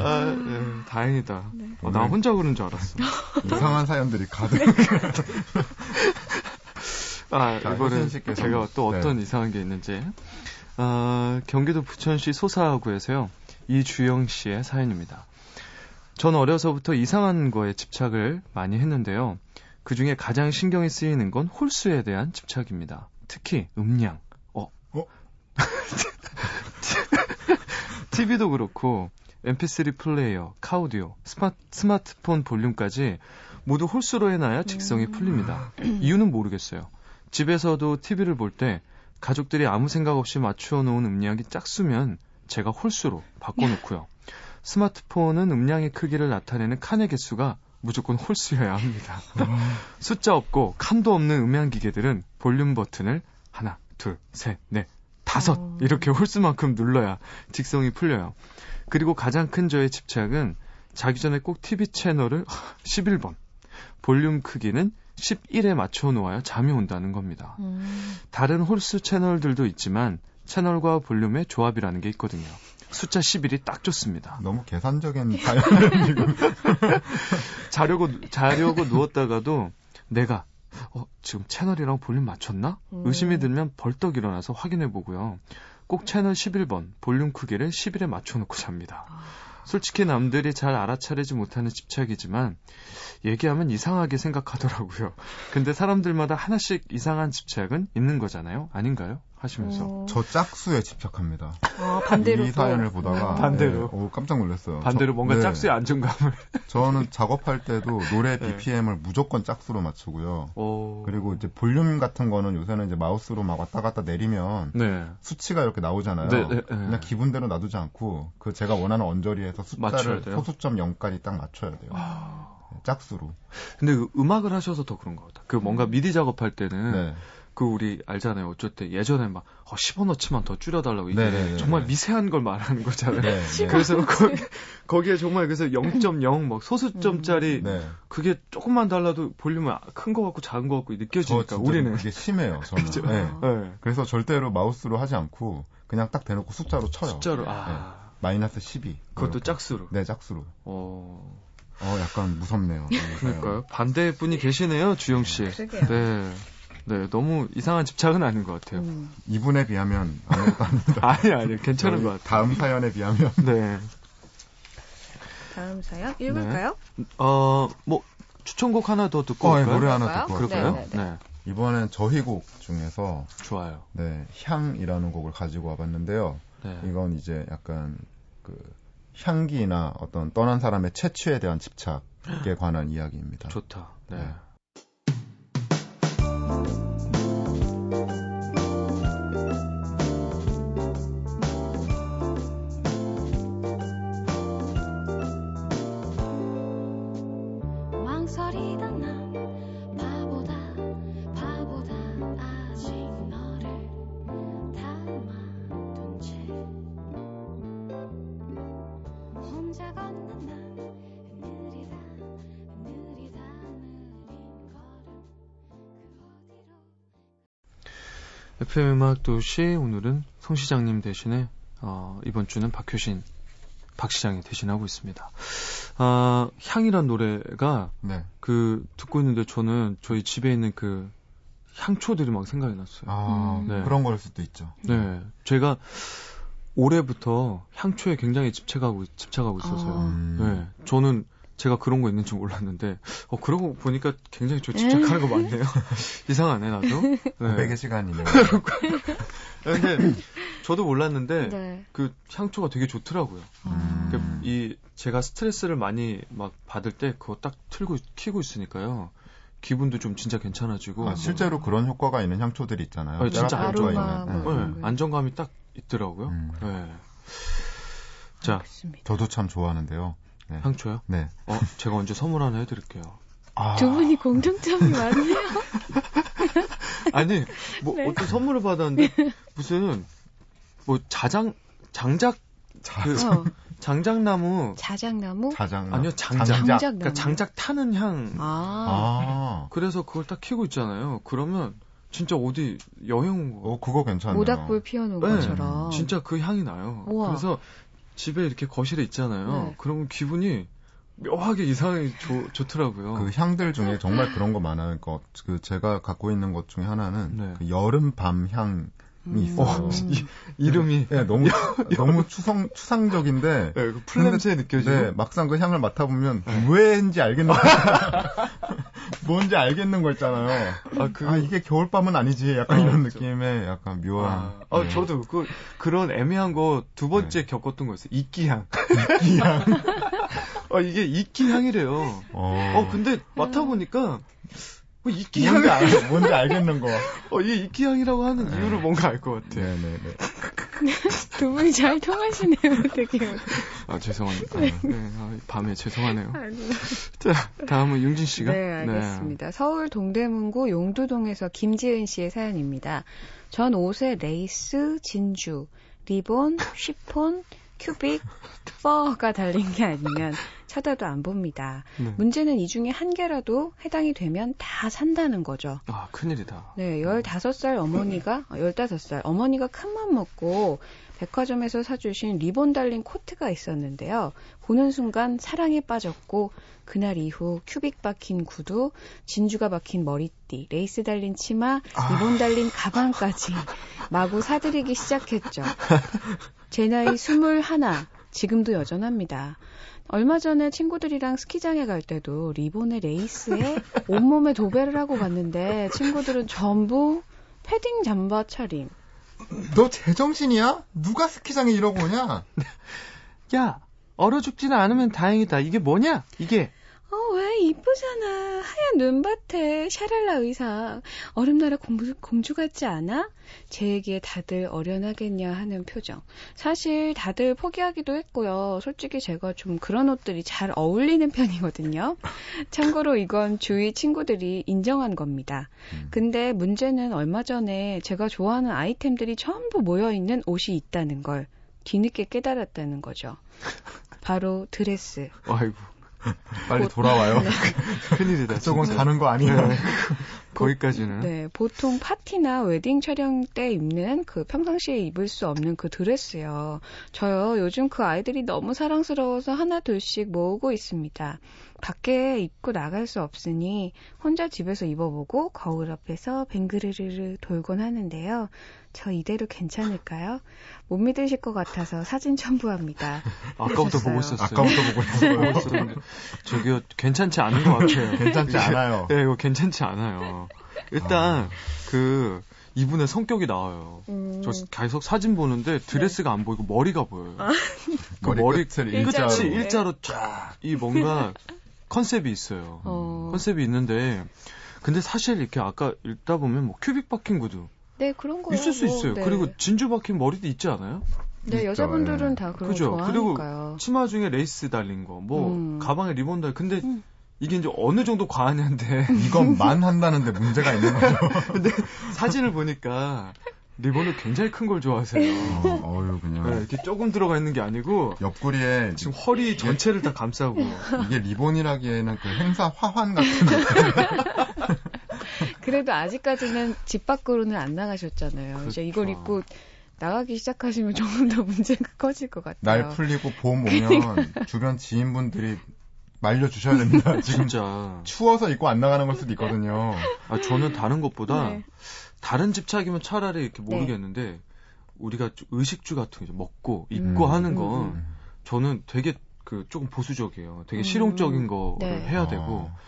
아, 네, 다행이다. 네. 어, 나 혼자 그런 줄 알았어. <laughs> 이상한 사연들이 가득. 아, 자, 이번엔 제가 또 어떤 네. 이상한 게 있는지. 아, 경기도 부천시 소사구에서요. 이주영 씨의 사연입니다. 전 어려서부터 이상한 거에 집착을 많이 했는데요. 그 중에 가장 신경이 쓰이는 건 홀수에 대한 집착입니다. 특히 음량. 어? 어? <laughs> TV도 그렇고 MP3 플레이어, 카우디오, 스마, 스마트폰 볼륨까지 모두 홀수로 해놔야 직성이 음. 풀립니다. <clears throat> 이유는 모르겠어요. 집에서도 TV를 볼 때 가족들이 아무 생각 없이 맞추어 놓은 음량이 짝수면 제가 홀수로 바꿔놓고요. 스마트폰은 음량의 크기를 나타내는 칸의 개수가 무조건 홀수여야 합니다. <laughs> 숫자 없고 칸도 없는 음향 기계들은 볼륨 버튼을 하나, 둘, 셋, 넷, 다섯 어. 이렇게 홀수만큼 눌러야 직성이 풀려요. 그리고 가장 큰 저의 집착은 자기 전에 꼭 TV 채널을 <laughs> 11번, 볼륨 크기는 11에 맞춰 놓아야 잠이 온다는 겁니다. 음. 다른 홀수 채널들도 있지만 채널과 볼륨의 조합이라는 게 있거든요. 숫자 11이 딱 좋습니다. 너무 계산적인 <laughs> 사연을 지금. <laughs> 자려고, 자려고 누웠다가도 내가, 어, 지금 채널이랑 볼륨 맞췄나? 음. 의심이 들면 벌떡 일어나서 확인해 보고요. 꼭 채널 11번, 볼륨 크기를 11에 맞춰놓고 잡니다. 아. 솔직히 남들이 잘 알아차리지 못하는 집착이지만 얘기하면 이상하게 생각하더라고요. 근데 사람들마다 하나씩 이상한 집착은 있는 거잖아요. 아닌가요? 하시면서 어... 저 짝수에 집착합니다. 아, 반대로 이 사연을 보다가 반대로 네, 오, 깜짝 놀랐어요. 반대로 저, 뭔가 네. 짝수의 안정감을 <laughs> 저는 작업할 때도 노래 BPM을 <laughs> 네. 무조건 짝수로 맞추고요. 오... 그리고 이제 볼륨 같은 거는 요새는 이제 마우스로 막 왔다 갔다 내리면 네. 수치가 이렇게 나오잖아요. 네, 네, 그냥 기분대로 놔두지 않고 그 제가 원하는 언저리에서 숫자를 소수점 0까지 딱 맞춰야 돼요. 아... 짝수로. 근데 그 음악을 하셔서 더 그런 것 같아. 그 뭔가 음. 미디 작업할 때는 그 우리 알잖아요. 어쩔 때 예전에 막 어, 10원어치만 더 줄여달라고 이게 네네네. 정말 미세한 걸 말하는 거잖아요. 네, 네. <laughs> 그래서 거기, 거기에 정말 그래서 0.0막 소수점짜리 음. 네. 그게 조금만 달라도 볼륨은 큰 거 같고 작은 거 같고 느껴지니까 우리는 그게 심해요. 저는. <laughs> 네. 네. 그래서 절대로 마우스로 하지 않고 그냥 딱 대놓고 숫자로 쳐요. 숫자로 아. 네. 마이너스 12. 그것도 이렇게. 짝수로. 네, 짝수로. 어. 어, 약간 무섭네요. 그러니까요. 반대 분이 계시네요, 주영 씨. 네. 네, 너무 이상한 집착은 아닌 것 같아요. 음. 이분에 비하면 아무것도 아닙니다. <laughs> 아니, 아니, 괜찮은 것 같아요. 다음 사연에 비하면. 네. 다음 사연 읽을까요? 네. 어, 뭐, 추천곡 하나 더 듣고 어, 네, 노래 하나 듣고 그럴까요? 네, 네, 네. 네. 이번엔 저희 곡 중에서 좋아요. 네, 향이라는 곡을 가지고 와봤는데요. 네. 이건 이제 약간 그 향기나 어떤 떠난 사람의 채취에 대한 집착에 <gasps> 관한 이야기입니다. 좋다. 네. 네. FM 음악 도시 오늘은 송 시장님 대신에 어, 이번 주는 박효신 박 시장이 대신하고 있습니다. 아, 향이란 노래가 네. 그 듣고 있는데 저는 저희 집에 있는 그 향초들이 막 생각이 났어요. 아, 음. 네. 그런 걸 수도 있죠. 네. 제가 올해부터 향초에 굉장히 집착하고 집착하고 있어서요. 아. 네. 저는 제가 그런 거 있는 줄 몰랐는데, 어, 그러고 보니까 굉장히 저 집착하는 거 많네요. <laughs> 이상하네, 나도. 네. 고백의 시간이네요. 근데 저도 몰랐는데, 네. 그 향초가 되게 좋더라고요. 음. 그러니까 이, 제가 스트레스를 많이 막 받을 때 그거 딱 틀고, 키고 있으니까요. 기분도 좀 진짜 괜찮아지고. 아, 실제로 그런 효과가 있는 향초들이 있잖아요. 아, 진짜 효과가 있는. 뭐 네. 안정감이 딱 있더라고요. 음. 네. 자, 저도 참 좋아하는데요. 네. 향초요? 네. 어, 제가 언제 선물 하나 해드릴게요. 아... 두 분이 공통점이 <laughs> 많네요. 아니, 뭐 네. 어떤 선물을 받았는데 무슨 뭐 자장 장작 그 어. 장작나무 자작나무 자작 아니요 장작 장작 그러니까 장작 타는 향. 아. 아. 그래서 그걸 딱 키고 있잖아요. 그러면 진짜 어디 여행 온 거. 어, 그거 괜찮네요. 모닥불 피워놓은 네, 것처럼. 진짜 그 향이 나요. 우와. 그래서 집에 이렇게 거실에 있잖아요. 네. 그러면 기분이 묘하게 이상하게 좋, 좋더라고요. 그 향들 중에 정말 그런 거 많아요. 그, 그 제가 갖고 있는 것 중에 하나는 네. 그 여름 밤 향. 이 있어요. 어, 이, 름이 네, 너무 너무 추상 추상적인데 네, 그 풀냄새 느껴지고 네, 막상 그 향을 맡아보면 네. 왜인지 알겠는 거 뭔지 알겠는 거 있잖아요. 아, 그, 아 이게 겨울밤은 아니지 약간 아, 이런 느낌의 약간 묘한. 아, 아 네. 저도 그 그런 애매한 거 두 번째 네. 겪었던 거였어요. 이끼향. 이끼향. <laughs> 아 이게 이끼향이래요. 어, 어 근데 맡아 보니까 뭐 이끼향이 뭔지, 알, 뭔지 알겠는 거. 어, 이게 이끼향이라고 하는 네. 이유를 뭔가 알 것 같아. 네네네. <laughs> 두 분이 잘 통하시네요, 되게. 아, 죄송합니다. 네. 네. 아, 밤에 죄송하네요. 아니요. 자, 다음은 윤진 씨가. 네, 알겠습니다. 네. 서울 동대문구 용두동에서 김지은 씨의 사연입니다. 전 옷에 레이스, 진주, 리본, 쉬폰, 큐빅, fur가 달린 게 아니면 쳐다도 안 봅니다. 네. 문제는 이 중에 한 개라도 해당이 되면 다 산다는 거죠. 아, 큰일이다. 네, 15살 어머니가, 15살 어, 어머니가 큰맘 먹고 백화점에서 사주신 리본 달린 코트가 있었는데요. 보는 순간 사랑에 빠졌고 그날 이후 큐빅 박힌 구두, 진주가 박힌 머리띠, 레이스 달린 치마, 아. 리본 달린 가방까지 <laughs> 마구 사들이기 시작했죠. 제 나이 21, 지금도 여전합니다. 얼마 전에 친구들이랑 스키장에 갈 때도 리본에 레이스에 <laughs> 온몸에 도배를 하고 갔는데 친구들은 전부 패딩 잠바 차림. 너 제정신이야? 누가 스키장에 이러고 오냐? 야, 얼어 죽지는 않으면 다행이다. 이게 뭐냐? 이게. 이쁘잖아. 하얀 눈밭에 샤랄라 의상. 얼음나라 공주, 공주 같지 않아? 제 얘기에 다들 어련하겠냐 하는 표정. 사실 다들 포기하기도 했고요. 솔직히 제가 좀 그런 옷들이 잘 어울리는 편이거든요. 참고로 이건 주위 친구들이 인정한 겁니다. 음. 근데 문제는 얼마 전에 제가 좋아하는 아이템들이 전부 모여있는 옷이 있다는 걸 뒤늦게 깨달았다는 거죠. 바로 드레스. 아이고. <laughs> 빨리 돌아와요. 네. <laughs> 큰일이다. 진짜. 가는 거 아니에요. 네. <laughs> 거기까지는. 네, 보통 파티나 웨딩 촬영 때 입는 그 평상시에 입을 수 없는 그 드레스요. 저요, 요즘 그 아이들이 너무 사랑스러워서 하나 둘씩 모으고 있습니다. 밖에 입고 나갈 수 없으니 혼자 집에서 입어보고 거울 앞에서 뱅그르르르 돌곤 하는데요. 저 이대로 괜찮을까요? 못 믿으실 것 같아서 사진 첨부합니다. <laughs> 아까부터 보고 있었어요. 아까부터 보고 있었어요. <laughs> 저기요, 괜찮지 않은 것 같아요. <laughs> 괜찮지 않아요. 네, 이거 괜찮지 않아요. 일단, 아. 그, 이분의 성격이 나와요. 음. 저 계속 사진 보는데 드레스가 네. 안 보이고 머리가 보여요. 아. 그 머리 끝을 일자로. 일자로 쫙, 이 뭔가 컨셉이 있어요. 어. 컨셉이 있는데, 근데 사실 이렇게 아까 읽다 보면 뭐 큐빅 박힌 구두. 네, 그런 거 있을 수 뭐, 있어요. 네. 그리고 진주 박힌 머리도 있지 않아요? 네, 있죠, 여자분들은 예. 다 그런 그죠? 거 좋아하니까요. 그리고 치마 중에 레이스 달린 거, 뭐 음. 가방에 리본 달. 근데 음. 이게 이제 어느 정도 과하냐인데 이것만 <laughs> 한다는데 문제가 있는 거죠. <laughs> 근데 사진을 보니까 리본을 굉장히 큰 걸 좋아하세요. 어, 유 그냥 네, 이렇게 조금 들어가 있는 게 아니고 옆구리에 지금 허리 전체를 다 감싸고 이게 리본이라기에는 그 행사 화환 같은 <laughs> 그래도 아직까지는 집 밖으로는 안 나가셨잖아요. 그렇죠. 이제 이걸 입고 나가기 시작하시면 조금 더 문제가 <laughs> 커질 것 같아요. 날 풀리고 봄 오면 <laughs> 주변 지인분들이 말려주셔야 됩니다. 지금 진짜 추워서 입고 안 나가는 걸 수도 있거든요. 아 저는 다른 것보다 네. 다른 집착이면 차라리 이렇게 네. 모르겠는데 네. 우리가 의식주 같은 거 먹고 입고 음, 하는 건 음, 음. 저는 되게 그 조금 보수적이에요. 되게 음. 실용적인 거를 네. 해야 되고 아.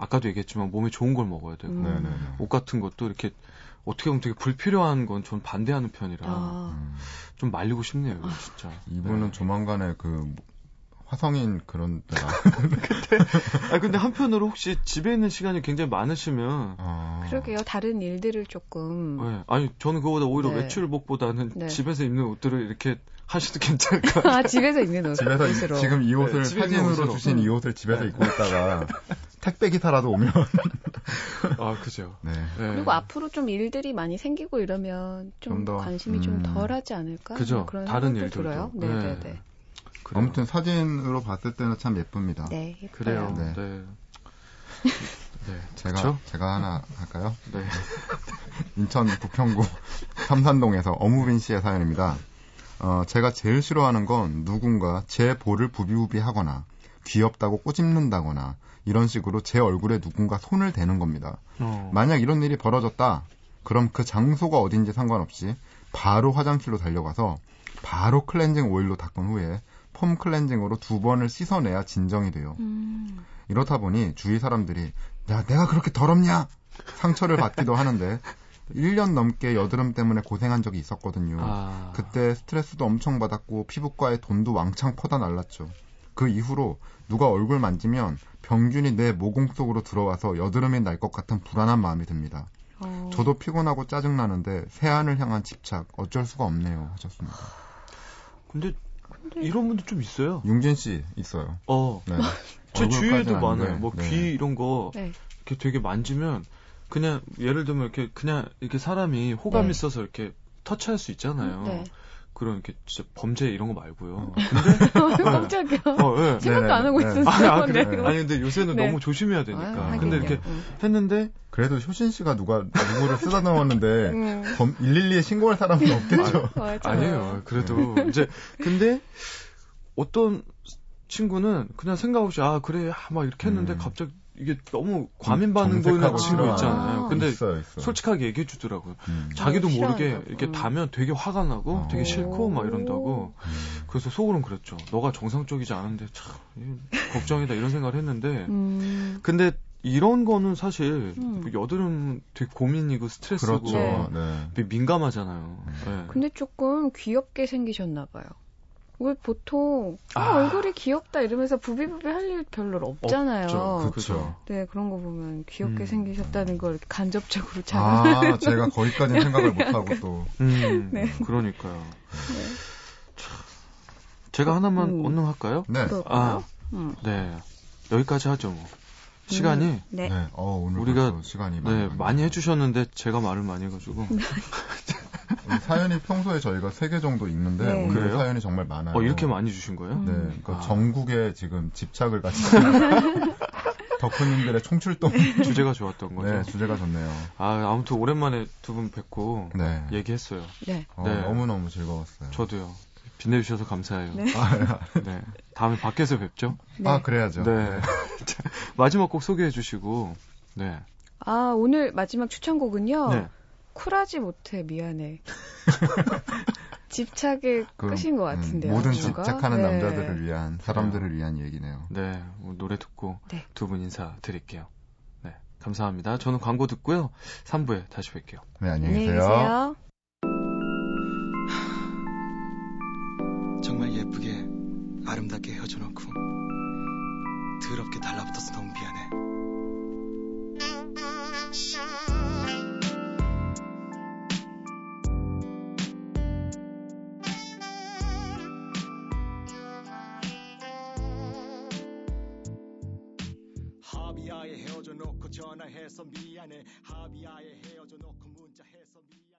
아까도 얘기했지만 몸에 좋은 걸 먹어야 되고 음. 옷 같은 것도 이렇게 어떻게 보면 되게 불필요한 건 전 반대하는 편이라 아. 좀 말리고 싶네요, 진짜. 이분은 네. 조만간에 그 화성인 그런 데가. <laughs> 근데, 아, 근데 한편으로 혹시 집에 있는 시간이 굉장히 많으시면. 아... 그러게요. 다른 일들을 조금. 네. 아니, 저는 그거보다 오히려 네. 외출복보다는 네. 집에서 입는 옷들을 이렇게 하셔도 괜찮을 것 같아요. 아, 집에서 입는 옷. 집에서 옷으로. 지금 이 옷을 네, 사진으로 주신 이 옷을 집에서 네. 입고 있다가 <laughs> 택배 기사라도 오면. 아, 그죠. 네. 네. 그리고 앞으로 좀 일들이 많이 생기고 이러면 좀, 좀 관심이 음... 좀 덜하지 않을까? 그죠. 뭐 그런 다른 일들 들어요. 네, 네, 네. 그래요. 아무튼 사진으로 봤을 때는 참 예쁩니다. 네, 예뻐요. 그래요. 네. 네. <laughs> 네. 제가 그쵸? 제가 하나 할까요? 네. <laughs> 인천 부평구 <laughs> 삼산동에서 어무빈 씨의 사연입니다. 어, 제가 제일 싫어하는 건 누군가 제 볼을 부비부비하거나 귀엽다고 꼬집는다거나 이런 식으로 제 얼굴에 누군가 손을 대는 겁니다. 어. 만약 이런 일이 벌어졌다. 그럼 그 장소가 어딘지 상관없이 바로 화장실로 달려가서 바로 클렌징 오일로 닦은 후에 폼 클렌징으로 두 번을 씻어내야 진정이 돼요. 음. 이렇다 보니 주위 사람들이 야 내가 그렇게 더럽냐 상처를 받기도 하는데 1년 넘게 여드름 때문에 고생한 적이 있었거든요. 아. 그때 스트레스도 엄청 받았고 피부과에 돈도 왕창 퍼다 날랐죠. 그 이후로 누가 얼굴 만지면 병균이 내 모공 속으로 들어와서 여드름이 날 것 같은 불안한 마음이 듭니다. 어. 저도 피곤하고 짜증나는데 세안을 향한 집착 어쩔 수가 없네요 하셨습니다. 근데, 근데... 이런 분들 좀 있어요. 융진 씨 있어요. 어. 네. <laughs> 제 주위에도 많아요. 뭐귀 네. 이런 거 네. 이렇게 되게 만지면 그냥 예를 들면 이렇게 그냥 이렇게 사람이 호감 네. 있어서 이렇게 터치할 수 있잖아요. 네. 그런 이렇게 진짜 범죄 이런 거 말고요. 어. 근데 <laughs> 깜짝이야. 어, 네. 생각도 안 하고 네. 있었어요. 아니, 아, 그래. 아니 근데 요새는 네. 너무 조심해야 되니까. 아, 근데 이렇게 응. 했는데 그래도 효신 씨가 누가 누구를 쓰다 넣었는데 <laughs> 음. 112에 신고할 사람은 없겠죠. 아, 아니에요. 그래도 이제 근데 어떤 친구는 그냥 생각 없이 아 그래 막 이렇게 했는데 음. 갑자기 이게 너무 과민 반응 보이는 친구 있잖아요. 아, 근데 있어, 있어. 솔직하게 얘기해 주더라고요. 음. 자기도 모르게 이렇게 음. 다면 되게 화가 나고 어. 되게 싫고 막 이런다고. 음. 그래서 속으로는 그랬죠. 너가 정상적이지 않은데 참 걱정이다 이런 생각을 했는데 음. 근데 이런 거는 사실 음. 여드름 되게 고민이고 스트레스고 그렇죠. 네. 민감하잖아요. 네. 근데 조금 귀엽게 생기셨나 봐요. 왜 보통 아. 아. 얼굴이 귀엽다 이러면서 부비부비 할 일 별로 없잖아요. 그렇죠. 네 그런 거 보면 귀엽게 음. 생기셨다는 걸 간접적으로 잘. 아 제가 거기까지는 <laughs> 생각을 못 하고 또. 음, 네. 그러니까요. 네. 제가 하나만 음. 언능할까요? 네. 아, 음. 네. 여기까지 하죠. 뭐. 시간이 음, 네. 네. 어, 오늘 우리가 시간이 네, 많이, 많이 해주셨는데 제가 말을 많이 해가지고 <laughs> 사연이 평소에 저희가 세 개 정도 있는데 네. 오늘 그래요? 사연이 정말 많아요. 어, 이렇게 많이 주신 거예요? 네, 그러니까 아. 전국에 지금 집착을 가진 <laughs> 덕후님들의 총출동 주제가 좋았던 거죠. 네, 주제가 좋네요. 아, 아무튼 오랜만에 두 분 뵙고 네. 얘기했어요. 네. 어, 네. 너무 너무 즐거웠어요. 저도요. 빛내주셔서 감사해요. 네. 아, <laughs> 네. 다음에 밖에서 뵙죠. 네. 아, 그래야죠. 네. <laughs> 마지막 곡 소개해 주시고, 네. 아, 오늘 마지막 추천곡은요. 네. 쿨하지 못해, 미안해. <laughs> 집착의 그, 끝인 것 음, 같은데요. 음, 모든 집착하는 네. 남자들을 위한, 사람들을 위한 얘기네요. 네. 노래 듣고 네. 두분 인사 드릴게요. 네. 감사합니다. 저는 광고 듣고요. 3부에 다시 뵐게요. 네, 안녕히 계세요. 안녕히 계세요. 정말 예쁘게 아름답게 헤어져 놓고 더럽게 달라붙어서 너무 미안해. 미안해. 하비아에 헤어져 놓고 문자해서 미안해